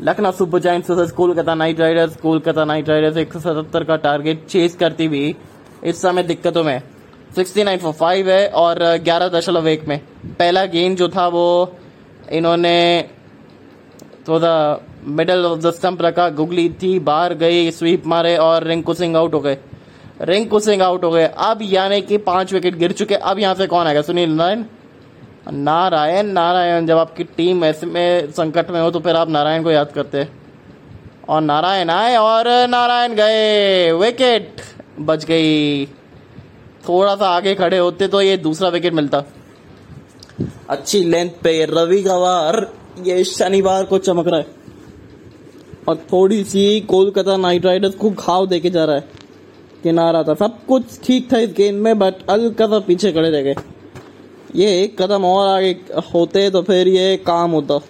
Lucknow Super Giants versus Kolkata Knight Riders. Kolkata Knight Riders एक सौ सतहत्तर का टारगेट चेस करती हुई इस समय दिक्कतों में। 69 फॉर फाइव है और ग्यारह दशमलव एक में। पहला गेंद जो था वो इन्होंने थोड़ा मिडल ऑफ़ द स्टंप रखा। गुगली थी, बाहर गई स्वीप मारे और रिंकू सिंह आउट हो गए। रिंकू सिंह आउट हो गए। अब यानी कि पाँच विकेट गिर चुके। अब यहाँ से कौन आएगा? सुनील नारायण? नारायण नारायण, जब आपकी टीम ऐसे में संकट में हो तो फिर आप नारायण को याद करते और नारायण आए और नारायण गए। विकेट बच गई। थोड़ा सा आगे खड़े होते तो ये दूसरा विकेट मिलता। अच्छी लेंथ पे रवि गवार, ये शनिवार को चमक रहा है। और थोड़ी सी कोलकाता नाइट राइडर्स को घाव देके जा रहा है। किनारा था। सब कुछ ठीक था इस गेंद में बट अलका सा पीछे खड़े रह गए। ये एक कदम और आगे होते तो फिर ये काम होता।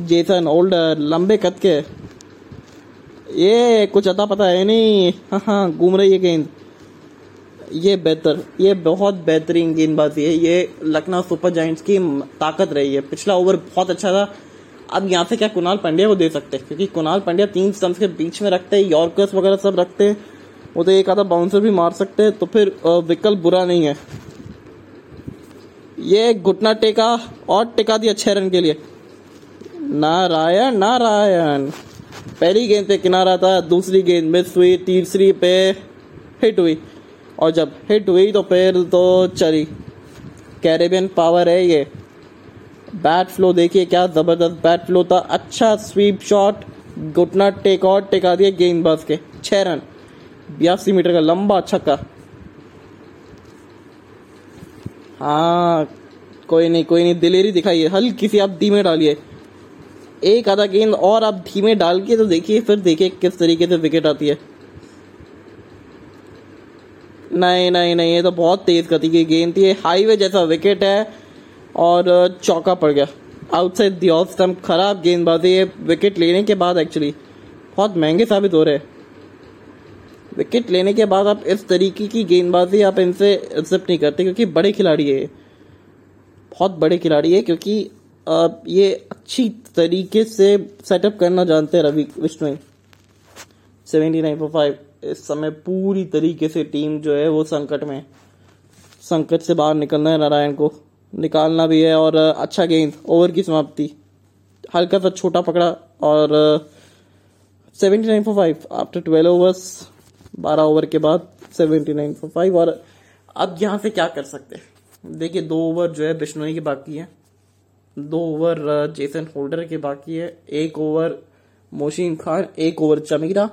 जेसन ओल्डर लंबे कद के। ये कुछ अता पता है, नहीं हाँ हाँ घूम रही है गेंद। ये बेहतर, ये बहुत बेहतरीन गेंदबाजी है। ये लखनऊ सुपर जाइंट्स की ताकत रही है। पिछला ओवर बहुत अच्छा था। अब यहाँ से क्या कुणाल पांड्या को दे सकते हैं? क्योंकि कुणाल पांड्या तीन स्टम्स के बीच में रखते हैं, यॉर्कर्स वगैरह सब रखते हैं। वो तो एक आधा बाउंसर भी मार सकते हैं तो फिर विकल्प बुरा नहीं है। ये घुटना टेका और टेका दिया छह रन के लिए। नारायण नारायण। पहली गेंद पे किनारा था, दूसरी गेंद मिस हुई तीसरी पे हिट हुई। और जब हिट हुई तो फिर तो चली कैरेबियन पावर है ये। बैट फ्लो देखिए क्या ज़बरदस्त बैट फ्लो था। अच्छा स्वीप शॉट घुटना टेक और टेका दिए गेंदबाज के। छह रन। बयासी मीटर का लंबा छक्का। हाँ कोई नहीं कोई नहीं, दिलेरी दिखाइए, हल्की सी आप धीमे डालिए। एक आधा गेंद और आप धीमे डाल के तो देखिए, फिर देखिए किस तरीके से विकेट आती है। नहीं नहीं नहीं, ये तो बहुत तेज गति की गेंद थी हाईवे जैसा विकेट है और चौका पड़ गया। आउटसाइड दी ऑफ़ स्टम्प खराब गेंदबाजी है विकेट लेने के बाद एक्चुअली बहुत महँगे साबित हो रहे हैं। विकेट लेने के बाद आप इस तरीके की गेंदबाजी आप इनसे एक्सेप्ट नहीं करते क्योंकि बड़े खिलाड़ी है। बहुत बड़े खिलाड़ी है क्योंकि आप ये अच्छी तरीके से सेटअप करना जानते हैं Ravi, Vishnu seventy nine five इस समय पूरी तरीके से टीम जो है वो संकट में संकट से बाहर निकलना है नारायण को। निकालना भी है और अच्छा गेंद ओवर की समाप्ति। हल्का सा छोटा पकड़ा और seventy nine four five after twelve overs बारह ओवर के बाद सेवेंटी नाइन फोर फाइव और अब यहाँ से क्या कर सकते हैं? देखिए, दो ओवर जो है बिश्नोई के बाकी है। दो ओवर जेसन होल्डर के बाकी है। एक ओवर, मोशीन खान, एक ओवर, चमीरा।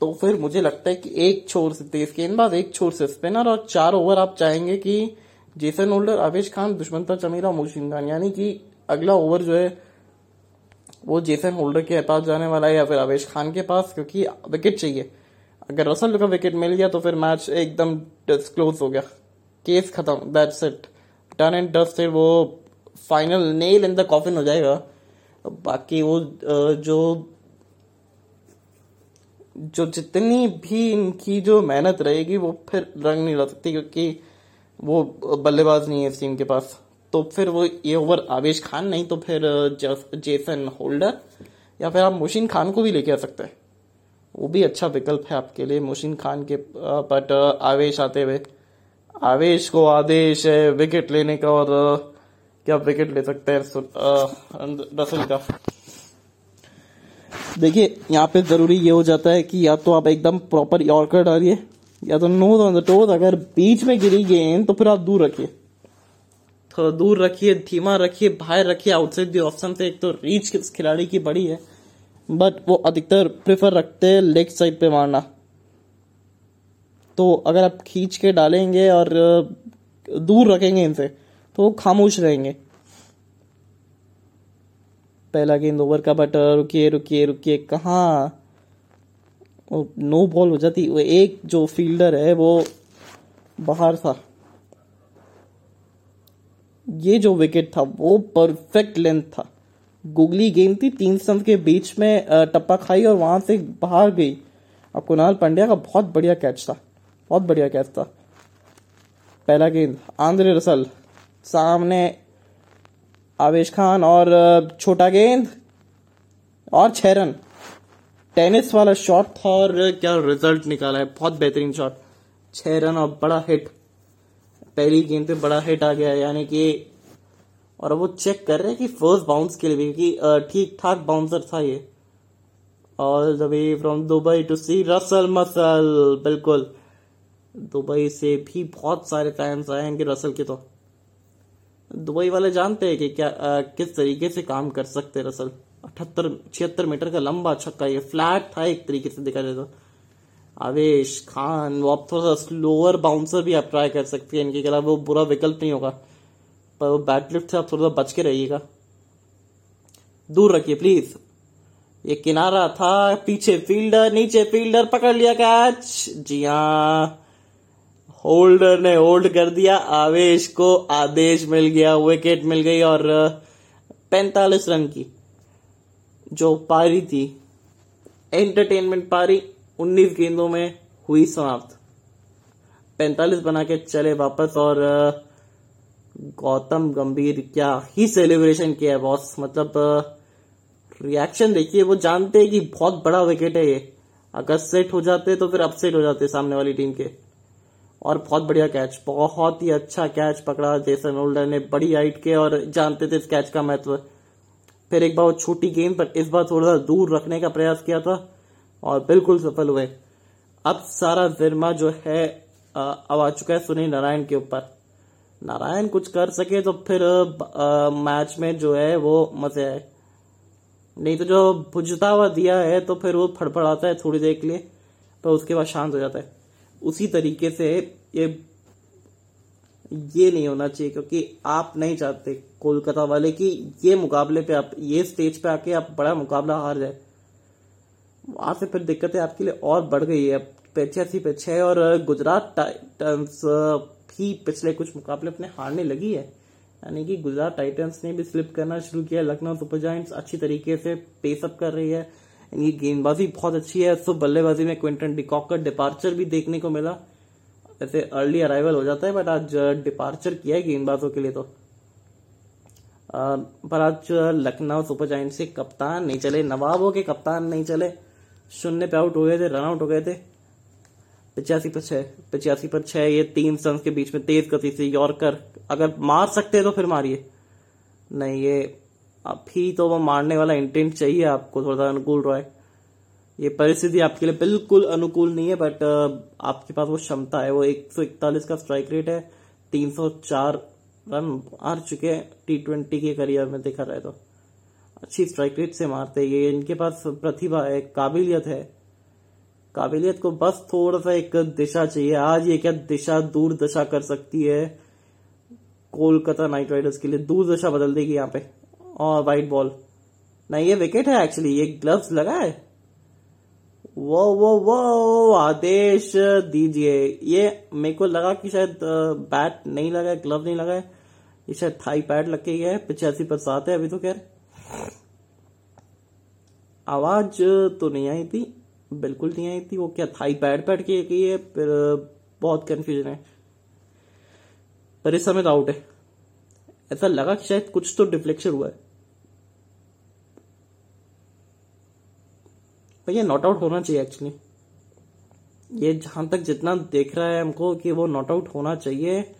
तो फिर मुझे लगता है कि एक छोर से तेज गेंदबाज एक छोर से स्पिनर, और चार ओवर आप चाहेंगे कि जेसन होल्डर, आवेश खान दुष्मंता चमीरा, मोशीन खान। यानी कि अगला ओवर जो है वो जेसन होल्डर के पास जाने वाला है या फिर आवेश खान के पास, क्योंकि विकेट चाहिए। अगर रसल का विकेट मिल गया तो फिर मैच एकदम डिस्क्लोज हो गया। केस खत्म that's it done and dusted वो final nail in the coffin हो जाएगा। बाकी वो जो जो जितनी भी इनकी जो मेहनत रहेगी, वो फिर रंग नहीं ला सकती, क्योंकि वो बल्लेबाज नहीं है इस टीम के पास। तो फिर वो ये ओवर आवेश खान, नहीं तो फिर जेसन होल्डर, या फिर आप मोशिन खान को भी लेके आ सकते हैं। वो भी अच्छा विकल्प है आपके लिए मोशिन खान के बट आवेश आते हुए। आवेश को आदेश है विकेट लेने का और क्या विकेट ले सकते हैं रसल का। देखिए, यहाँ पे ज़रूरी ये हो जाता है कि या तो आप एकदम प्रॉपर यॉर्कर डालिए, या तो नोज़ ऑन द टोज अगर बीच में गिरी गेंद तो फिर आप दूर रखिए। थोड़ा दूर रखिए, धीमा रखिए, बाहर रखिए आउटसाइड दी ऑप्शन से। एक तो रीच किस खिलाड़ी की बड़ी है बट वो अधिकतर प्रेफर रखते हैं लेग साइड पे मारना। तो अगर आप खींच के डालेंगे और दूर रखेंगे इनसे तो वो खामोश रहेंगे। पहला गेंद ओवर का बट रुकिए रुकिए रुकिए, कहाँ? नो बॉल हो जाती, वो एक जो फील्डर है, वो बाहर था। ये जो विकेट था, वो परफेक्ट लेंथ था। गुगली गेंद थी, तीन स्तंभ के बीच में टप्पा खाई और वहाँ से बाहर गई। और कुणाल पांड्या का बहुत बढ़िया कैच था, बहुत बढ़िया कैच था। पहला गेंद आंद्रे रसल। सामने आवेश खान और छोटा गेंद और छह रन। टेनिस वाला शॉट था और क्या रिज़ल्ट निकाला है, बहुत बेहतरीन शॉट छह रन और बड़ा हिट पहली गेंद पे बड़ा हिट आ गया यानी कि और वो चेक कर रहे हैं कि फ़र्स्ट बाउंस के लिए भी क्योंकि ठीक ठाक बाउंसर था ये। All the way from Dubai to see Russell muscle बिल्कुल। दुबई से भी बहुत सारे फैंस आए हैं कि रसल के तो। दुबई वाले जानते हैं कि क्या अ, किस तरीके से काम कर सकते रसल अठहत्तर छिहत्तर मीटर का लंबा छक्का ये फ्लैट था एक तरीके से देखा जाए तो। आवेश, खान, वो आप थोड़ा सा स्लोअर बाउंसर भी आप ट्राई कर सकते हैं, इनके खिलाफ वो बुरा विकल्प नहीं होगा। पर वो बैट लिफ्ट से आप थोड़ा सा बच के रहिएगा। दूर रखिए प्लीज़ ये किनारा था, पीछे फील्डर नीचे फील्डर पकड़ लिया कैच जी हाँ। होल्डर ने होल्ड कर दिया, आवेश को आदेश मिल गया विकेट मिल गई और, पैंतालीस रन की, जो पारी थी। एंटरटेनमेंट पारी। 19 गेंदों में हुई समाप्त। 45 बना के चले वापस और गौतम गंभीर क्या ही सेलिब्रेशन किया है बॉस मतलब रिएक्शन देखिए, वो जानते हैं कि बहुत बड़ा विकेट है ये। अगर सेट हो जाते तो फिर अपसेट हो जाते सामने वाली टीम के। और बहुत बढ़िया कैच बहुत ही अच्छा कैच पकड़ा जेसन होल्डर ने बड़ी हाइट के और जानते थे इस कैच का महत्व। फिर एक बार वो छोटी गेंद पर इस बार थोड़ा सा दूर रखने का प्रयास किया था। और बिल्कुल सफल हुए। अब सारा जिरमा जो है अब आ चुका है सुनील नारायण के ऊपर। नारायण कुछ कर सके तो फिर अ, मैच में जो है वो मज़े आए। नहीं तो जो भुजता हुआ दिया है तो फिर वो फड़फड़ाता है थोड़ी देर के लिए पर उसके बाद शांत हो जाता है। उसी तरीके से ये ये नहीं होना चाहिए क्योंकि आप नहीं चाहते कोलकाता वाले कि ये मुकाबले पे आप ये स्टेज पे आके आप बड़ा मुकाबला हार जाए। वहाँ से फिर दिक्कतें आपके लिए और बढ़ गई है। पचासी पे छह और गुजरात टाइटन्स भी पिछले कुछ मुकाबले अपने हारने लगी है। यानी कि गुजरात टाइटंस ने भी स्लिप करना शुरू किया लखनऊ सुपर जायंट्स अच्छी तरीके से पेसअप कर रही है। इनकी गेंदबाजी बहुत अच्छी है। सो बल्लेबाजी में क्विंटन डिकॉक का डिपार्चर भी देखने को मिला। ऐसे अर्ली अराइवल हो जाता है, बट आज डिपार्चर किया है गेंदबाजों के लिए तो। पर आज लखनऊ सुपर जायंट्स के कप्तान नहीं चले। नवाबों के कप्तान नहीं चले। शून्य पे आउट हो गए थे, रन आउट हो गए थे। पचासी पर छह, पचासी पर छह, ये तीन रन के बीच में तेज गति से यॉर्कर अगर मार सकते हैं तो फिर मारिए। नहीं, ये अभी तो वो मारने वाला इंटेंट चाहिए आपको थोड़ा सा अनुकूल रॉय ये परिस्थिति आपके लिए बिल्कुल अनुकूल नहीं है बट आपके पास वो क्षमता है, वो 141 का स्ट्राइक रेट है 304 रन हार चुके हैं टी ट्वेंटी के करियर में देखा रहे तो। अच्छी स्ट्राइक रेट से मारते ये इनके पास प्रतिभा है काबिलियत है। काबिलियत को बस थोड़ा सा एक दिशा चाहिए। आज ये क्या दिशा दूर दशा कर सकती है? कोलकाता नाइट राइडर्स के लिए दूर दशा बदल देगी यहाँ पे। और वाइट बॉल नहीं, ये विकेट है एक्चुअली ये ग्लव्स लगा है वो वो वो आदेश दीजिए। ये मेरे को लगा कि शायद बैट नहीं लगा है ग्लव नहीं लगा है ये शायद थाई पैड लग गया है पिचासी पर सात है अभी तो खैर। आवाज़ तो नहीं आई थी बिल्कुल नहीं आई थी वो क्या थाई पैड पैड के है फिर बहुत कंफ्यूजन है। पर इस समय आउट है। ऐसा लगा कि शायद कुछ तो डिफ्लेक्शन हुआ है। पर ये नॉट आउट होना चाहिए एक्चुअली ये जहाँ तक जितना देख रहा है हमको कि वो नॉट आउट होना चाहिए।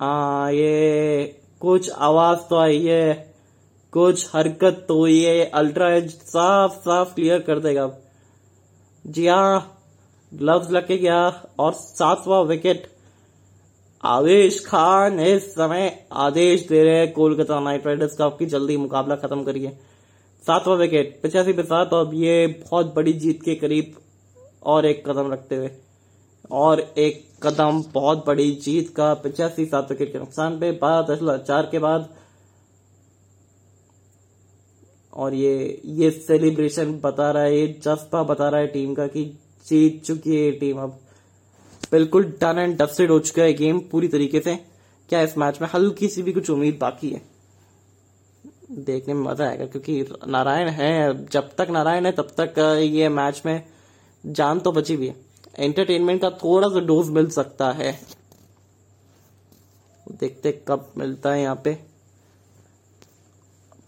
आ, ये कुछ आवाज़ तो आई है, कुछ हरकत तो हुई है, अल्ट्रा एज साफ़ साफ़ क्लियर कर देगा। जी हाँ ग्लव्स लग के गया और सातवां विकेट आवेश खान इस समय आदेश दे रहे हैं कोलकाता नाइट राइडर्स का आपकी जल्दी मुकाबला खत्म करिए। सातवां विकेट पचासी पे सात और ये बहुत बड़ी जीत के करीब और एक कदम रखते हुए। और एक कदम बहुत बड़ी जीत का पचासी सात विकेट के नुकसान पे, बारह दशमलव चार के बाद। और ये ये सेलिब्रेशन बता रहा है, ये जज्बा बता रहा है टीम का कि जीत चुकी है टीम अब। बिल्कुल डन एंड डस्टेड हो चुका है गेम पूरी तरीके से। क्या इस मैच में हल्की सी भी कुछ उम्मीद बाकी है? देखने में मज़ा आएगा क्योंकि नारायण है, जब तक नारायण है तब तक ये मैच में जान तो बची भी है। एंटरटेनमेंट का थोड़ा सा डोज मिल सकता है। देखते कब मिलता है यहाँ पे।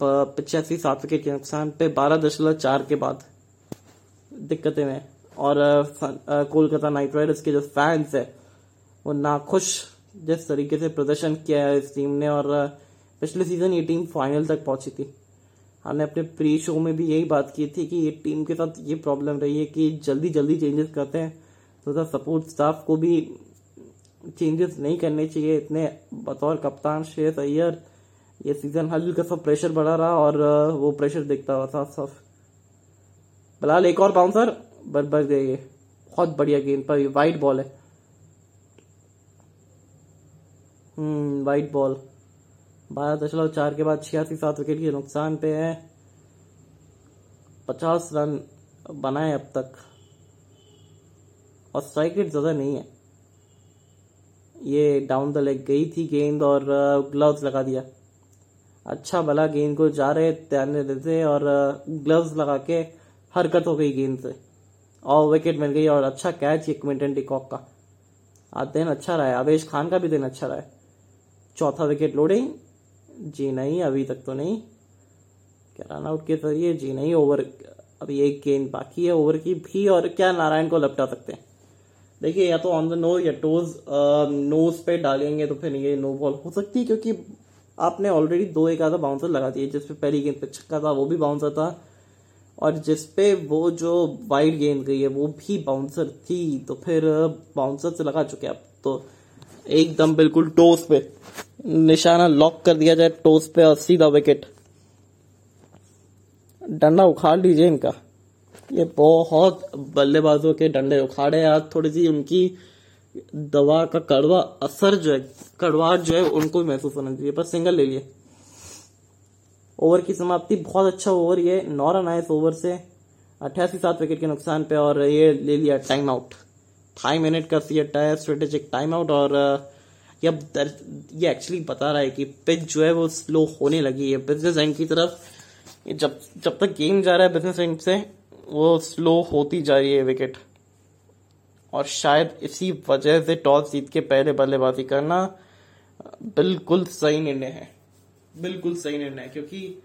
पचासी सात विकेट के नुकसान पे, बारह दशमलव चार के बाद। दिक्कतें में और कोलकाता नाइट राइडर्स के जो फैंस है, वो नाखुश जिस तरीके से प्रदर्शन किया है इस टीम ने और पिछले सीज़न ये टीम फाइनल तक पहुँची थी। हमने अपने प्री शो में भी यही बात की थी कि ये टीम के साथ ये प्रॉब्लम रही है कि जल्दी जल्दी चेंजेस करते हैं। तो सपोर्ट स्टाफ को भी चेंजेस नहीं करने चाहिए। इतने बतौर कप्तान श्रेयस अय्यर, ये सीज़न हल्का सा प्रेशर बढ़ा रहा और वो प्रेशर दिखता हुआ साफ़ साफ़ फ़िलहाल एक और बाउंसर बरबर गए बहुत बढ़िया गेंद पर वाइट बॉल है। हम्म वाइट बॉल बारह दशमलव चार के बाद छियासी सात विकेट के नुकसान पे है। पचास रन बनाए अब तक। और स्ट्राइक रेट ज़्यादा नहीं है। ये डाउन द लेग गई थी गेंद और ग्लव्स लगा दिया। अच्छा भला गेंद को जा रहे, ध्यान देते और ग्लव्स लगा के हरकत हो गई गेंद से। और विकेट मिल गई और अच्छा कैच ये क्विंटन डिकॉक का। आज दिन अच्छा रहा है। आवेश खान का भी दिन अच्छा रहा है। चौथा विकेट लोडिंग जी नहीं, अभी तक तो नहीं। क्या रन आउट के ज़रिए? जी नहीं ओवर अभी एक गेंद बाकी है। ओवर की भी और क्या नारायण को लपटा सकते हैं? देखिए, या तो ऑन द नो या टोज नोज़ पे डालेंगे तो फिर ये नो बॉल हो सकती है, क्योंकि आपने ऑलरेडी दो एक आधा बाउंसर लगा दिए जिसपे पहली गेंद पे छक्का था, वो भी बाउंसर था। और जिसपे वो जो वाइड गेंद गई है, वो भी बाउंसर थी। तो फिर बाउंसर से लगा चुके आप। तो एकदम बिल्कुल टोस पे। निशाना लॉक कर दिया जाए टोस पे और सीधा विकेट डंडा उखाड़ लीजिए इनका। ये बहुत बल्लेबाजों के डंडे उखाड़े आज थोड़ी सी उनकी दवा का कड़वा असर जो है कड़वाहट जो है, उनको महसूस होना चाहिए। पर सिंगल ले लिए। ओवर की समाप्ति बहुत अच्छा ओवर ये नौ रन आए ओवर से अट्ठासी सात विकेट के नुकसान पे और ये ले लिया टाइम आउट फाइव मिनट का सीटा है स्ट्रेटेजिक टाइम आउट और, ये ये एक्चुअली बता रहा है कि पिच जो है वो स्लो होने लगी है। बिज़नेस एंड की तरफ़, जब जब तक गेम जा रहा है बिज़नेस एंड से वो स्लो होती जा रही है विकेट और शायद इसी वजह से टॉस जीत के पहले बल्लेबाजी करना बिल्कुल सही निर्णय है। बिल्कुल सही निर्णय है, क्योंकि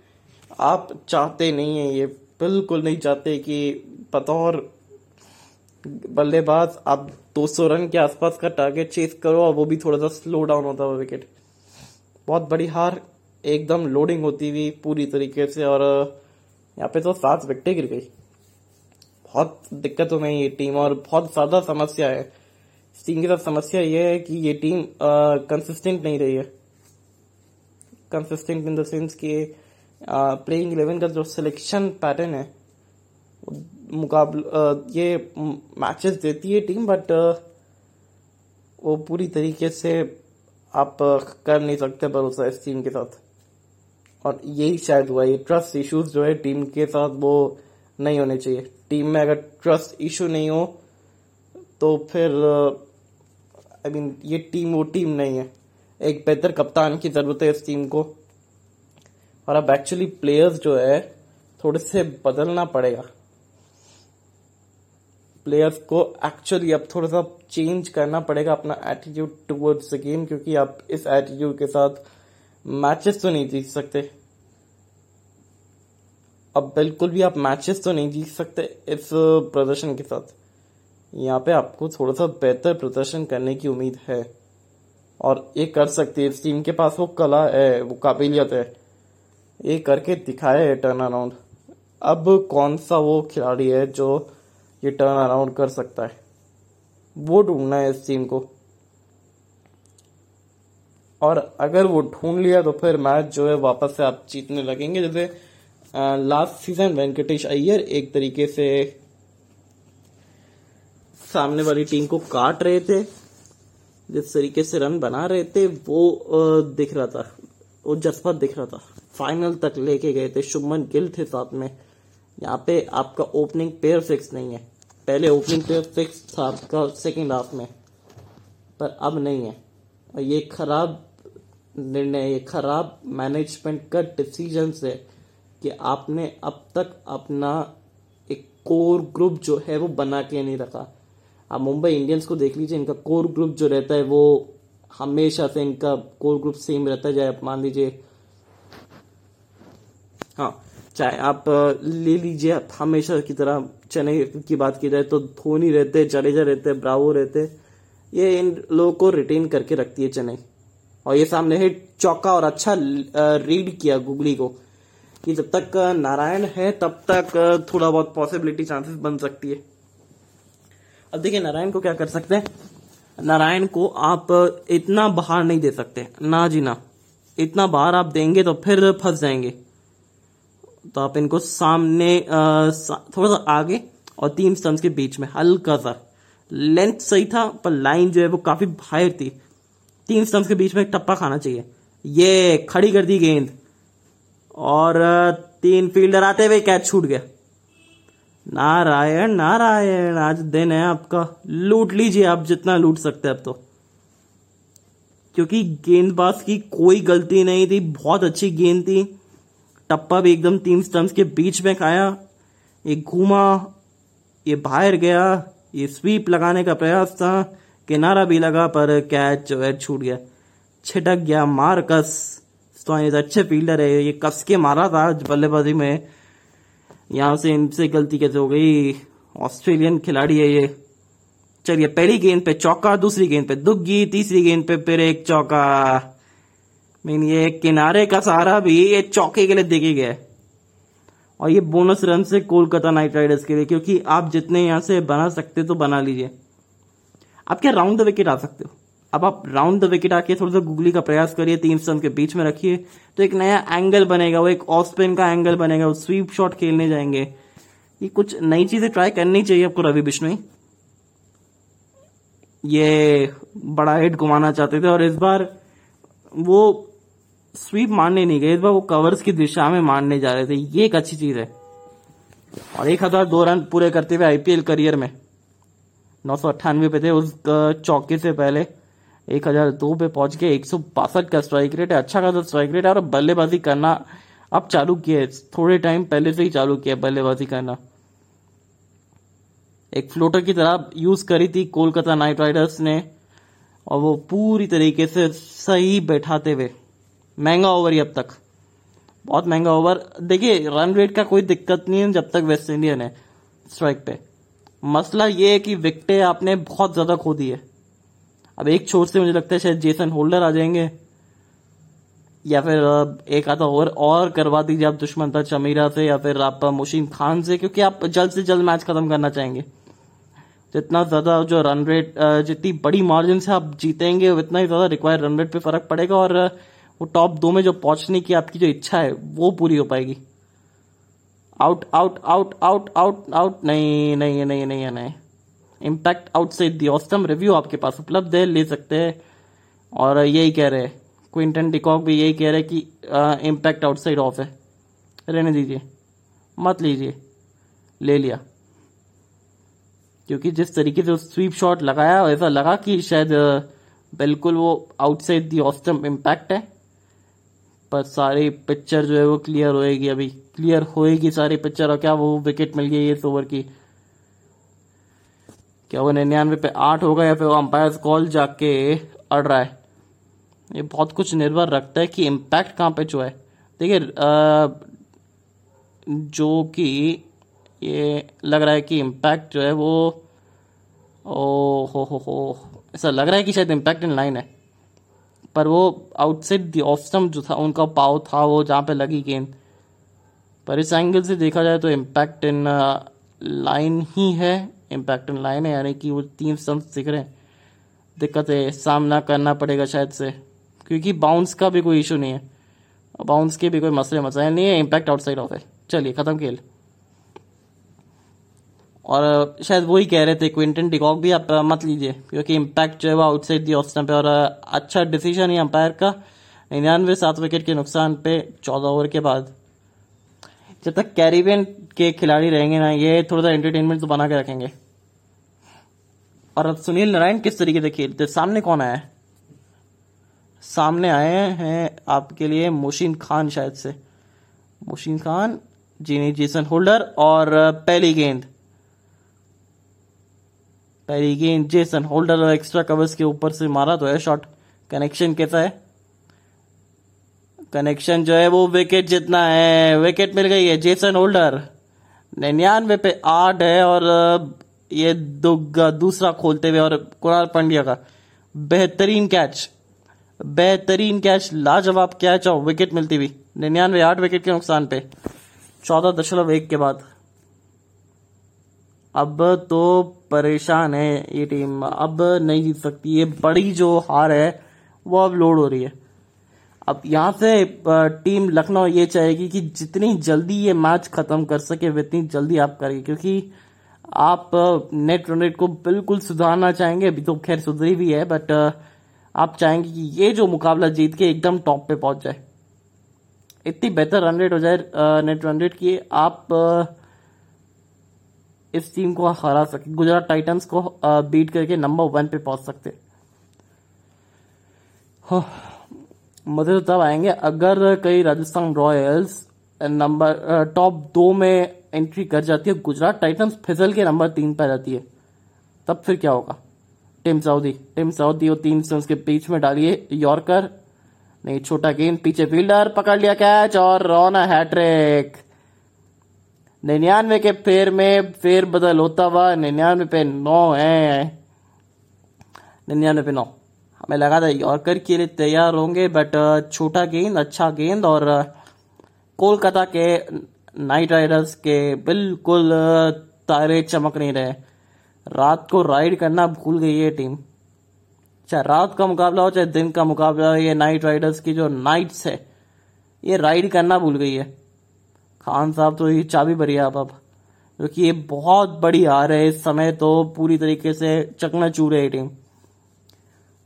आप चाहते नहीं है, ये बिल्कुल नहीं चाहते कि बतौर बल्लेबाज आप 200 रन के आसपास का टारगेट चेस करो और वो भी थोड़ा सा स्लो डाउन होता है विकेट बहुत बड़ी हार एकदम लोडिंग होती हुई पूरी तरीके से और यहाँ पे तो सात विकेटें गिर गई। बहुत दिक्कत हो में ये टीम और बहुत ज़्यादा समस्या है। इस टीम की साथ समस्या ये है कि ये टीम कंसिस्टेंट नहीं रही है। कंसिस्टेंट इन द सेंस कि प्लेइंग इलेवन का जो सिलेक्शन पैटर्न है मुकाबला ये मैचेस देती है टीम बट वो पूरी तरीके से आप कर नहीं सकते भरोसा इस टीम के साथ। और यही शायद हुआ, ये ट्रस्ट इश्यूज़ जो है टीम के साथ वो नहीं होने चाहिए। टीम में अगर ट्रस्ट इशू नहीं हो तो फिर आई uh, मीन ये टीम वो टीम नहीं है। एक बेहतर कप्तान की ज़रूरत है इस टीम को। और अब एक्चुअली प्लेयर्स जो है थोड़े से बदलना पड़ेगा। प्लेयर्स को एक्चुअली अब थोड़ा सा चेंज करना पड़ेगा अपना एटीट्यूड टुवर्ड्स द गेम क्योंकि आप इस एटीट्यूड के साथ मैचेस तो नहीं जीत सकते। अब बिल्कुल भी आप मैचेस तो नहीं जीत सकते इस प्रदर्शन के साथ। यहाँ पे आपको थोड़ा सा बेहतर प्रदर्शन करने की उम्मीद है। और ये कर सकती इस टीम के पास वो कला है, वो काबिलियत है। ये करके दिखाए है टर्न अराउंड अब कौन सा वो खिलाड़ी है जो ये टर्न अराउंड कर सकता है? वो ढूंढना है इस टीम को। और अगर वो ढूंढ लिया तो फिर मैच जो है वापस से आप जीतने लगेंगे। जैसे लास्ट सीज़न वेंकटेश अय्यर एक तरीके से सामने वाली टीम को काट रहे थे। जिस तरीके से रन बना रहे थे, वो दिख रहा था। वो जज्बा दिख रहा था। फाइनल तक लेके गए थे। शुभमन गिल थे साथ में। यहाँ पे आपका ओपनिंग पेयर फिक्स नहीं है। पहले ओपनिंग पेयर फिक्स था आपका सेकेंड हाफ़ में। पर अब नहीं है। और ये खराब निर्णय, ये खराब मैनेजमेंट का डिसीज़न है कि आपने अब तक अपना एक कोर ग्रुप जो है वो बना के नहीं रखा। आप मुंबई इंडियंस को देख लीजिए, इनका कोर ग्रुप जो रहता है वो हमेशा से इनका कोर ग्रुप सेम रहता है, चाहे मान लीजिए हाँ चाहे आप ले लीजिए आप हमेशा की तरह चेन्नई की बात की जाए तो धोनी रहते, जडेजा रहते, ब्रावो रहते, ये इन लोगों को रिटेन करके रखती है चेन्नई। और ये सामने है चौका और अच्छा रीड किया गुगली को। कि जब तक नारायण है, तब तक थोड़ा बहुत पॉसिबिलिटी चांसेस बन सकती है। अब देखिए, नारायण को क्या कर सकते हैं? नारायण को आप इतना बाहर नहीं दे सकते। ना जी ना। इतना बाहर आप देंगे तो फिर फंस जाएँगे। तो आप इनको सामने थोड़ा सा आगे और तीन स्टम्स के बीच में, हल्का सा। लेंथ सही था, पर लाइन जो है वो काफ़ी बाहर थी। तीन स्टम्स के बीच में एक टप्पा खाना चाहिए। ये खड़ी कर दी गेंद। और तीन फील्डर आते हुए कैच छूट गया। नारायण नारायण, आज दिन है आपका। लूट लीजिए आप जितना लूट सकते हैं अब तो। क्योंकि गेंदबाज की कोई गलती नहीं थी, बहुत अच्छी गेंद थी। टप्पा भी एकदम तीन स्टम्स के बीच में खाया। ये घूमा, ये बाहर गया, ये स्वीप लगाने का प्रयास था। किनारा भी लगा, पर कैच है छूट गया। छिटक गया मार्कस। तो अच्छे फील्डर है। ये कस के मारा था बल्लेबाजी में। यहाँ से इनसे गलती कैसे हो गई? ऑस्ट्रेलियन खिलाड़ी है ये। चलिए, पहली गेंद पे चौका, दूसरी गेंद पे दुग्गी, तीसरी गेंद पे फिर एक चौका। मीन ये किनारे का सहारा भी ये चौके के लिए देखे गया और ये बोनस रन से कोलकाता नाइट राइडर्स के लिए, क्योंकि आप जितने यहाँ से बना सकते तो बना लीजिए। आप क्या राउंड द विकेट आ सकते हो? अब आप राउंड द विकेट आके थोड़ा सा गुगली का प्रयास करिए, तीन स्टंप के बीच में रखिए तो एक नया एंगल बनेगा, वो एक ऑफ़ स्पिन का एंगल बनेगा, वो स्वीप शॉट खेलने जाएँगे। ये कुछ नई चीज़ें ट्राई करनी चाहिए आपको रवि बिश्नोई ये बड़ा हिट घुमाना चाहते थे और इस बार वो स्वीप मारने नहीं गए, इस बार वो कवर्स की दिशा में मारने जा रहे थे। ये एक अच्छी चीज़ है। और एक हज़ार दो रन पूरे करते हुए आईपीएल करियर में, नौ सौ अट्ठानवे पे थे उस चौके से पहले। एक हज़ार दो पे पहुँच गए। एक सौ बासठ का स्ट्राइक रेट है। अच्छा खासा स्ट्राइक रेट है और बल्लेबाजी करना अब चालू किया है। थोड़े टाइम पहले से ही चालू किया बल्लेबाजी करना। एक फ्लोटर की तरह यूज़ करी थी कोलकाता नाइट राइडर्स ने और वो पूरी तरीके से सही बैठाते हुए। महँगा ओवर ही अब तक। बहुत महँगा ओवर देखिए रन रेट का कोई दिक्कत नहीं है जब तक वेस्ट इंडियन है स्ट्राइक पे। मसला ये है कि विकटें आपने बहुत ज़्यादा खो दी है। अब एक छोर से मुझे लगता है शायद जेसन होल्डर आ जाएँगे, या फिर एक आधा ओवर और करवा दीजिए आप दुश्मन था चमीरा से, या फिर आप मुशीम खान से, क्योंकि आप जल्द से जल्द मैच खत्म करना चाहेंगे। जितना ज़्यादा जो रन रेट जितनी बड़ी मार्जिन से आप जीतेंगे, उतना ही ज़्यादा रिक्वायर रन रेट पे फ़र्क पड़ेगा, और वो टॉप दो में जो पहुँचने की आपकी जो इच्छा है, वो पूरी हो पाएगी। Out out out out out out नहीं नहीं नहीं नहीं नहीं। Impact outside the off stump review आपके पास उपलब्ध है, ले सकते हैं। और यही कह रहे हैं क्विंटन डिकॉक भी यही कह रहे हैं कि इम्पैक्ट आउटसाइड ऑफ़ है। रहने दीजिए, मत लीजिए, ले लिया। क्योंकि जिस तरीके से स्वीप शॉट लगाया, ऐसा लगा कि शायद बिल्कुल वो आउटसाइड दी ऑस्टम इम्पैक्ट है। पर सारी पिक्चर जो है वो क्लियर होएगी अभी। क्लियर होएगी सारी पिक्चर और क्या वो विकेट मिल गई इस ओवर की। क्या वो निन्यानवे पे आठ होगा या फिर वो अंपायर कॉल जाके अड़ रहा है? ये बहुत कुछ निर्भर रखता है कि इम्पैक्ट कहाँ पे जो है। देखिए जो कि ये लग रहा है कि इम्पैक्ट जो है वो ओ हो हो हो, ऐसा लग रहा है कि शायद इम्पैक्ट इन लाइन है। पर वो आउटसाइड दी ऑफस्टम जो था, उनका पाव था वो जहाँ पे लगी गेंद पर इस एंगल से देखा जाए तो इम्पैक्ट इन लाइन ही है। इम्पैक्ट इन लाइन है, यानी कि वो तीन स्टम्प दिख रहे हैं। दिक्कत है, सामना करना पड़ेगा शायद से। क्योंकि बाउंस का भी कोई इशू नहीं है। बाउंस के भी कोई मसले, मसाइल नहीं है इम्पैक्ट आउटसाइड ऑफ़ है। चलिए, खत्म खेल। और शायद वही कह रहे थे क्विंटन डिकॉक भी आप मत लीजिए, क्योंकि इम्पैक्ट जो है वो आउटसाइड दी ऑफ़ और अच्छा डिसीज़न है अंपायर का। निन्यानवे सात विकेट के नुकसान पे चौदह ओवर के बाद। जब तक कैरिबियन के खिलाड़ी रहेंगे ना, ये थोड़ा सा एंटरटेनमेंट तो बना के रखेंगे। और अब सुनील नारायण किस तरीके से खेलते सामने कौन आया है? सामने आए हैं आपके लिए मोशीन खान शायद से। मोशीन खान, जीनी जेसन होल्डर और पहली गेंद। पहली गेंद जेसन होल्डर और एक्स्ट्रा कवर्स के ऊपर से मारा तो है शॉट कनेक्शन कैसा है? कनेक्शन जो है वो विकेट जितना है विकेट मिल गई है जेसन होल्डर निन्यानवे पे आठ है और ये दो दूसरा खोलते हुए और कुणाल पांड्या का बेहतरीन कैच बेहतरीन कैच लाजवाब कैच और विकेट मिलती हुई, निन्यानवे आठ विकेट के नुकसान पे, चौदह दशमलव एक के बाद। अब तो परेशान है ये टीम अब नहीं जीत सकती, ये बड़ी जो हार है, वो अब लोड हो रही है। अब यहाँ से टीम लखनऊ ये चाहेगी कि जितनी जल्दी ये मैच खत्म कर सके, उतनी जल्दी आप करेंगे क्योंकि आप नेट रन रेट को बिल्कुल सुधारना चाहेंगे। अभी तो खैर सुधरी भी है बट आप चाहेंगे कि ये जो मुकाबला जीत के एकदम टॉप पे पहुँच जाए। इतनी बेहतर रन रेट हो जाए नेट रन रेट की, आप इस टीम को हरा सके, गुजरात टाइटंस को बीट करके नंबर वन पे पहुँच सकते। मज़े तो तब आएँगे अगर कई राजस्थान रॉयल्स नंबर टॉप दो में एंट्री कर जाती है, गुजरात टाइटंस फिसल के नंबर तीन पर जाती है। तब फिर क्या होगा? टिम साउदी टिम साउदी और तीन से उसके बीच में डालिए यॉर्कर। नहीं, छोटा गेंद, पीछे फील्डर, पकड़ लिया कैच और रोना हैट्रिक निन्यानवे के फेर में फेर बदल होता हुआ निन्यानवे पे नौ है। निन्यानवे पे नौ। हमें लगा था यॉर्कर के लिए तैयार होंगे बट छोटा गेंद अच्छा गेंद और कोलकाता के नाइट राइडर्स के बिल्कुल तारे चमक नहीं रहे। रात को राइड करना भूल गई है टीम। चाहे रात का मुकाबला हो, चाहे दिन का मुकाबला हो, ये नाइट राइडर्स की जो नाइट्स है, ये राइड करना भूल गई है। खान साहब तो ये चाबी भरी आप अब क्योंकि ये बहुत बड़ी हार है, इस समय तो पूरी तरीके से चकना चूर है टीम।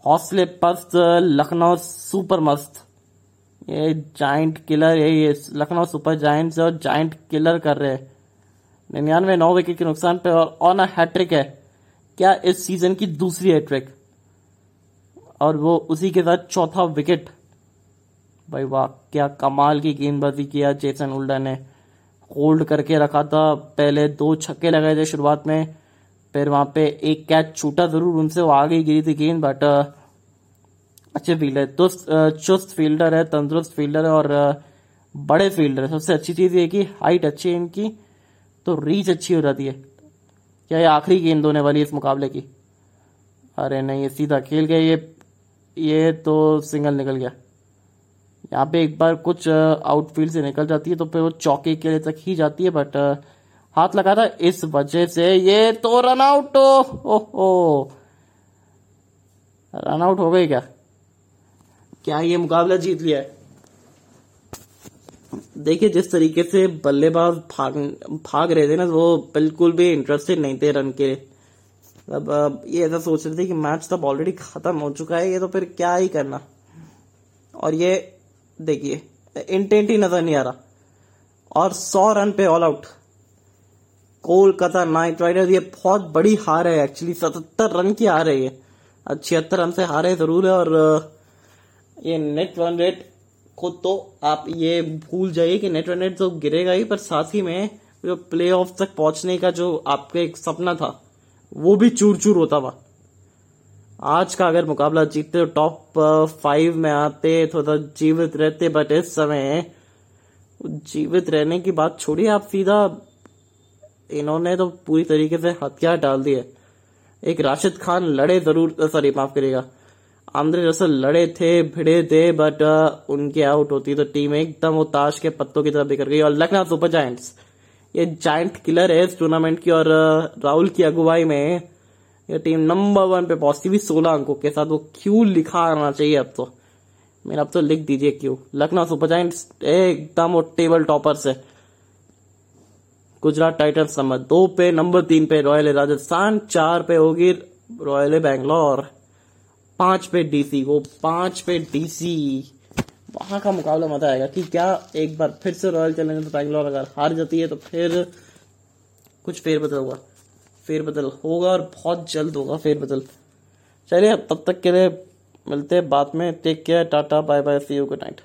हौसले पस्त, लखनऊ सुपर मस्त ये जाइंट किलर है ये लखनऊ सुपर जाइंट्स और जाइंट किलर कर रहे हैं। निन्यानवे, नौ विकेट के नुकसान पे और ऑन हैट्रिक है। क्या इस सीज़न की दूसरी हैट्रिक और वो उसी के साथ चौथा विकेट भाई वाह, क्या कमाल की गेंदबाजी किया जेसन उल्डा ने। होल्ड करके रखा था, पहले दो छक्के लगाए थे शुरुआत में। फिर वहाँ पे एक कैच छूटा ज़रूर उनसे, वो आगे गिरी थी गेंद बट अच्छे फील्डर तो चुस्त फील्डर है, तंदुरुस्त फील्डर है और बड़े फील्डर है। सबसे अच्छी चीज़ ये कि हाइट अच्छी है इनकी तो रीच अच्छी हो जाती है। क्या ये आखिरी गेंद होने वाली है इस मुकाबले की? अरे नहीं, ये सीधा खेल गया, ये ये तो सिंगल निकल गया। यहाँ पे एक बार कुछ आउटफील्ड से निकल जाती है तो फिर वो चौके के लिए तक ही जाती है बट हाथ लगा था, इस वजह से ये तो run out oh run out हो गई क्या? क्या ये मुकाबला जीत लिया है? देखिए, जिस तरीके से बल्लेबाज भाग भाग रहे थे ना, वो बिल्कुल भी इंटरेस्टेड नहीं थे रन के अब ये ऐसा सोच रहे थे कि मैच तब ऑलरेडी खत्म हो चुका है, ये तो फिर क्या ही करना। और ये, देखिए इंटेंट ही नज़र नहीं आ रहा। और सौ रन पे all out Kolkata Knight Riders, ये बहुत बड़ी हार है एक्चुअली सतहत्तर रन की हार है ये। छिहत्तर रन से हारे ज़रूर है, और ये नेट रन रेट खुद तो आप ये भूल जाइए कि नेट रन रेट तो गिरेगा ही, पर साथ ही में जो प्ले ऑफ़ तक पहुँचने का जो आपका एक सपना था, वो भी चूर चूर होता हुआ। आज का अगर मुकाबला जीतते तो टॉप फाइव में आते, थोड़ा जीवित रहते बट इस समय जीवित रहने की बात छोड़िए आप सीधा इन्होंने तो पूरी तरीके से हथियार डाल दिए। एक राशिद खान लड़े ज़रूर, सॉरी, माफ़ करिएगा। आंद्रे रसल लड़े थे, भिड़े थे बट उनके आउट होती तो टीम एकदम वो ताश के पत्तों की तरह बिखर गई और लखनऊ सुपर जायंट्स ये जायंट किलर है इस टूर्नामेंट की और राहुल की अगुवाई में ये टीम नंबर वन पे पहुँचती हुई सोलह अंकों के साथ वो क्यू लिखा आना चाहिए अब तो? मेरा अब तो लिख दीजिए क्यू? लखनऊ सुपर जाइंट एकदम वो टेबल टॉपर से। गुजरात टाइटंस नंबर दो पे, नंबर तीन पे रॉयल राजस्थान, चार पे होगी रॉयल बैंगलोर, पाँच पे डीसी वो पाँच पे डीसी वहाँ का मुकाबला मज़ा आएगा कि क्या एक बार फिर से रॉयल चैलेंजर्स बैंगलोर अगर हार जाती है तो फिर कुछ फेरबदल हुआ फेरबदल होगा और बहुत जल्द होगा फेरबदल। चलिए, तब तक के लिए मिलते हैं बाद में। Take care tata bye bye see you good night